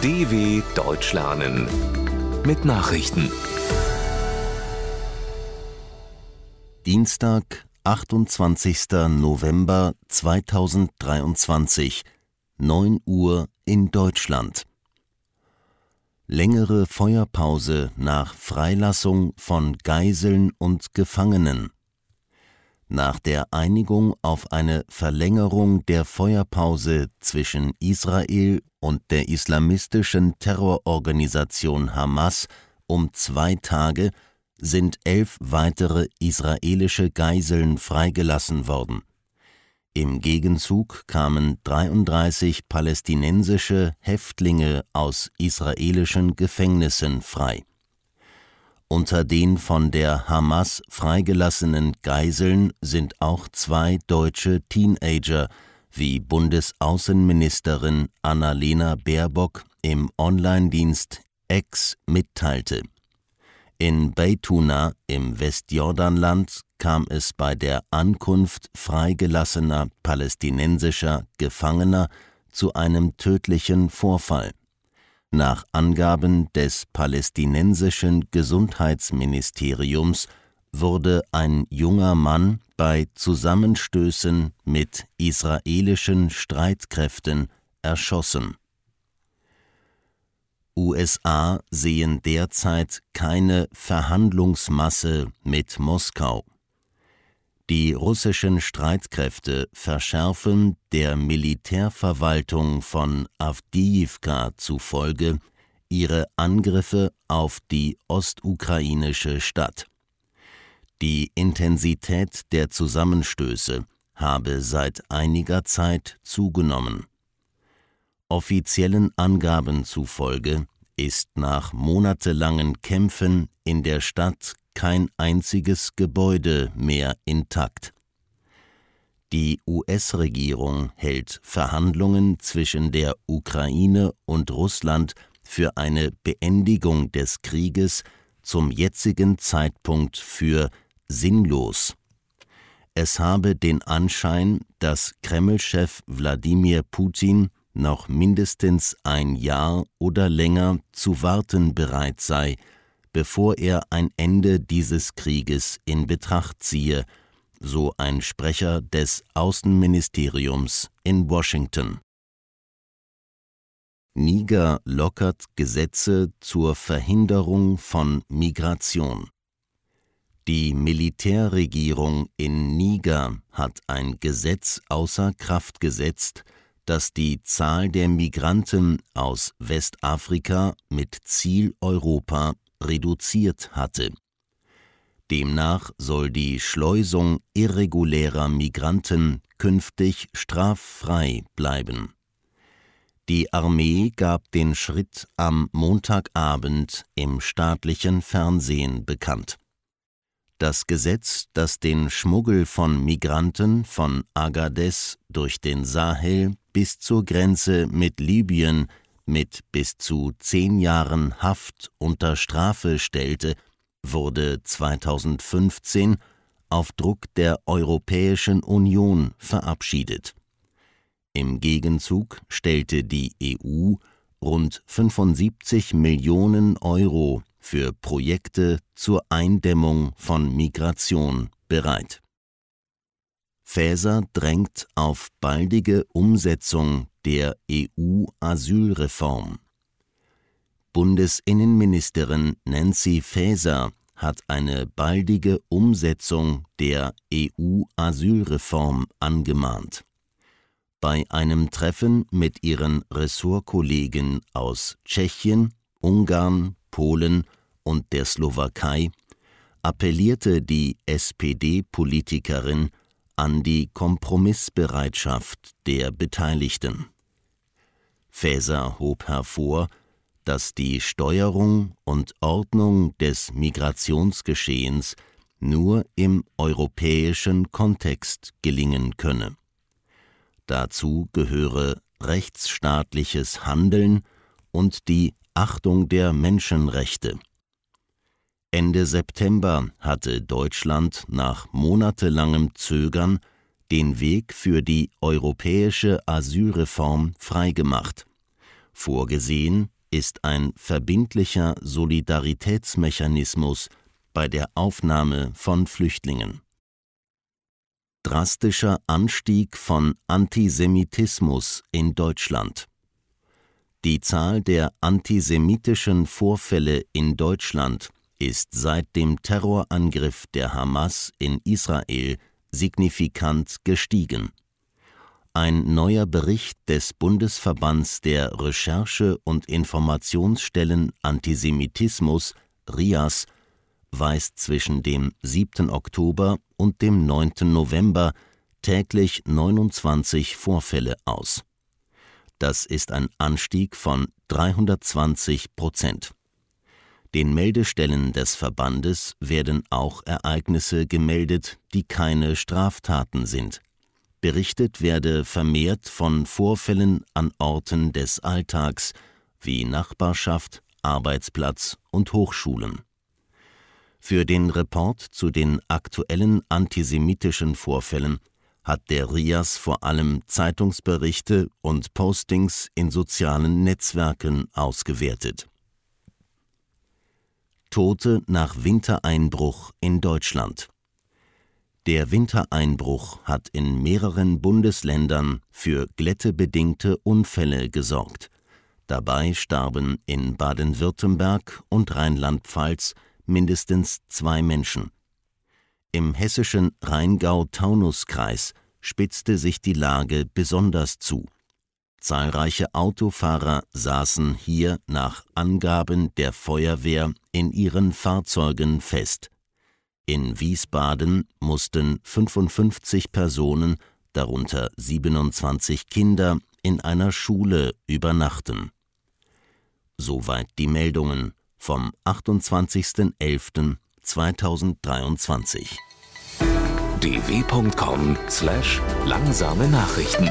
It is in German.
DW Deutsch lernen mit Nachrichten. Dienstag, 28. November 2023, 9 Uhr in Deutschland. Längere Feuerpause nach Freilassung von Geiseln und Gefangenen. Nach der Einigung auf eine Verlängerung der Feuerpause zwischen Israel und der islamistischen Terrororganisation Hamas um zwei Tage sind elf weitere israelische Geiseln freigelassen worden. Im Gegenzug kamen 33 palästinensische Häftlinge aus israelischen Gefängnissen frei unter den von der Hamas freigelassenen Geiseln sind auch zwei deutsche Teenager, wie Bundesaußenministerin Annalena Baerbock im Online-Dienst X mitteilte. In Beituna im Westjordanland kam es bei der Ankunft freigelassener palästinensischer Gefangener zu einem tödlichen Vorfall. Nach Angaben des palästinensischen Gesundheitsministeriums wurde ein junger Mann bei Zusammenstößen mit israelischen Streitkräften erschossen. USA sehen derzeit keine Verhandlungsmasse mit Moskau. Die russischen Streitkräfte verschärfen der Militärverwaltung von Awdijiwka zufolge ihre Angriffe auf die ostukrainische Stadt. Die Intensität der Zusammenstöße habe seit einiger Zeit zugenommen. Offiziellen Angaben zufolge ist nach monatelangen Kämpfen in der Stadt kein einziges Gebäude mehr intakt. Die US-Regierung hält Verhandlungen zwischen der Ukraine und Russland für eine Beendigung des Krieges zum jetzigen Zeitpunkt für sinnlos. Es habe den Anschein, dass Kreml-Chef Wladimir Putin noch mindestens ein Jahr oder länger zu warten bereit sei, bevor er ein Ende dieses Krieges in Betracht ziehe, so ein Sprecher des Außenministeriums in Washington. Niger lockert Gesetze zur Verhinderung von Migration. Die Militärregierung in Niger hat ein Gesetz außer Kraft gesetzt, das die Zahl der Migranten aus Westafrika mit Ziel Europa reduziert hatte. Demnach soll die Schleusung irregulärer Migranten künftig straffrei bleiben. Die Armee gab den Schritt am Montagabend im staatlichen Fernsehen bekannt. Das Gesetz, das den Schmuggel von Migranten von Agadez durch den Sahel bis zur Grenze mit Libyen mit bis zu zehn Jahren Haft unter Strafe stellte, wurde 2015 auf Druck der Europäischen Union verabschiedet. Im Gegenzug stellte die EU rund 75 Millionen Euro für Projekte zur Eindämmung von Migration bereit. Faeser drängt auf baldige Umsetzung der EU-Asylreform. Bundesinnenministerin Nancy Faeser hat eine baldige Umsetzung der EU-Asylreform angemahnt. Bei einem Treffen mit ihren Ressortkollegen aus Tschechien, Ungarn, Polen und der Slowakei appellierte die SPD-Politikerin an die Kompromissbereitschaft der Beteiligten. Faeser hob hervor, dass die Steuerung und Ordnung des Migrationsgeschehens nur im europäischen Kontext gelingen könne. Dazu gehöre rechtsstaatliches Handeln und die Achtung der Menschenrechte. Ende September hatte Deutschland nach monatelangem Zögern den Weg für die europäische Asylreform freigemacht Vorgesehen ist ein verbindlicher Solidaritätsmechanismus bei der Aufnahme von Flüchtlingen. Drastischer Anstieg von Antisemitismus in Deutschland. Die Zahl der antisemitischen Vorfälle in Deutschland ist seit dem Terrorangriff der Hamas in Israel signifikant gestiegen. Ein neuer Bericht des Bundesverbands der Recherche- und Informationsstellen Antisemitismus RIAS weist zwischen dem 7. Oktober und dem 9. November täglich 29 Vorfälle aus. Das ist ein Anstieg von 320 Prozent. Den Meldestellen des Verbandes werden auch Ereignisse gemeldet, die keine Straftaten sind. Berichtet werde vermehrt von Vorfällen an Orten des Alltags wie Nachbarschaft, Arbeitsplatz und Hochschulen. Für den Report zu den aktuellen antisemitischen Vorfällen hat der RIAS vor allem Zeitungsberichte und Postings in sozialen Netzwerken ausgewertet. Tote nach Wintereinbruch in Deutschland. Der Wintereinbruch hat in mehreren Bundesländern für glättebedingte Unfälle gesorgt. Dabei starben in Baden-Württemberg und Rheinland-Pfalz mindestens zwei Menschen. Im hessischen Rheingau-Taunus-Kreis spitzte sich die Lage besonders zu. Zahlreiche Autofahrer saßen hier nach Angaben der Feuerwehr in ihren Fahrzeugen fest. In Wiesbaden mussten 55 Personen, darunter 27 Kinder, in einer Schule übernachten. Soweit die Meldungen vom 28.11.2023. dw.com/langsame Nachrichten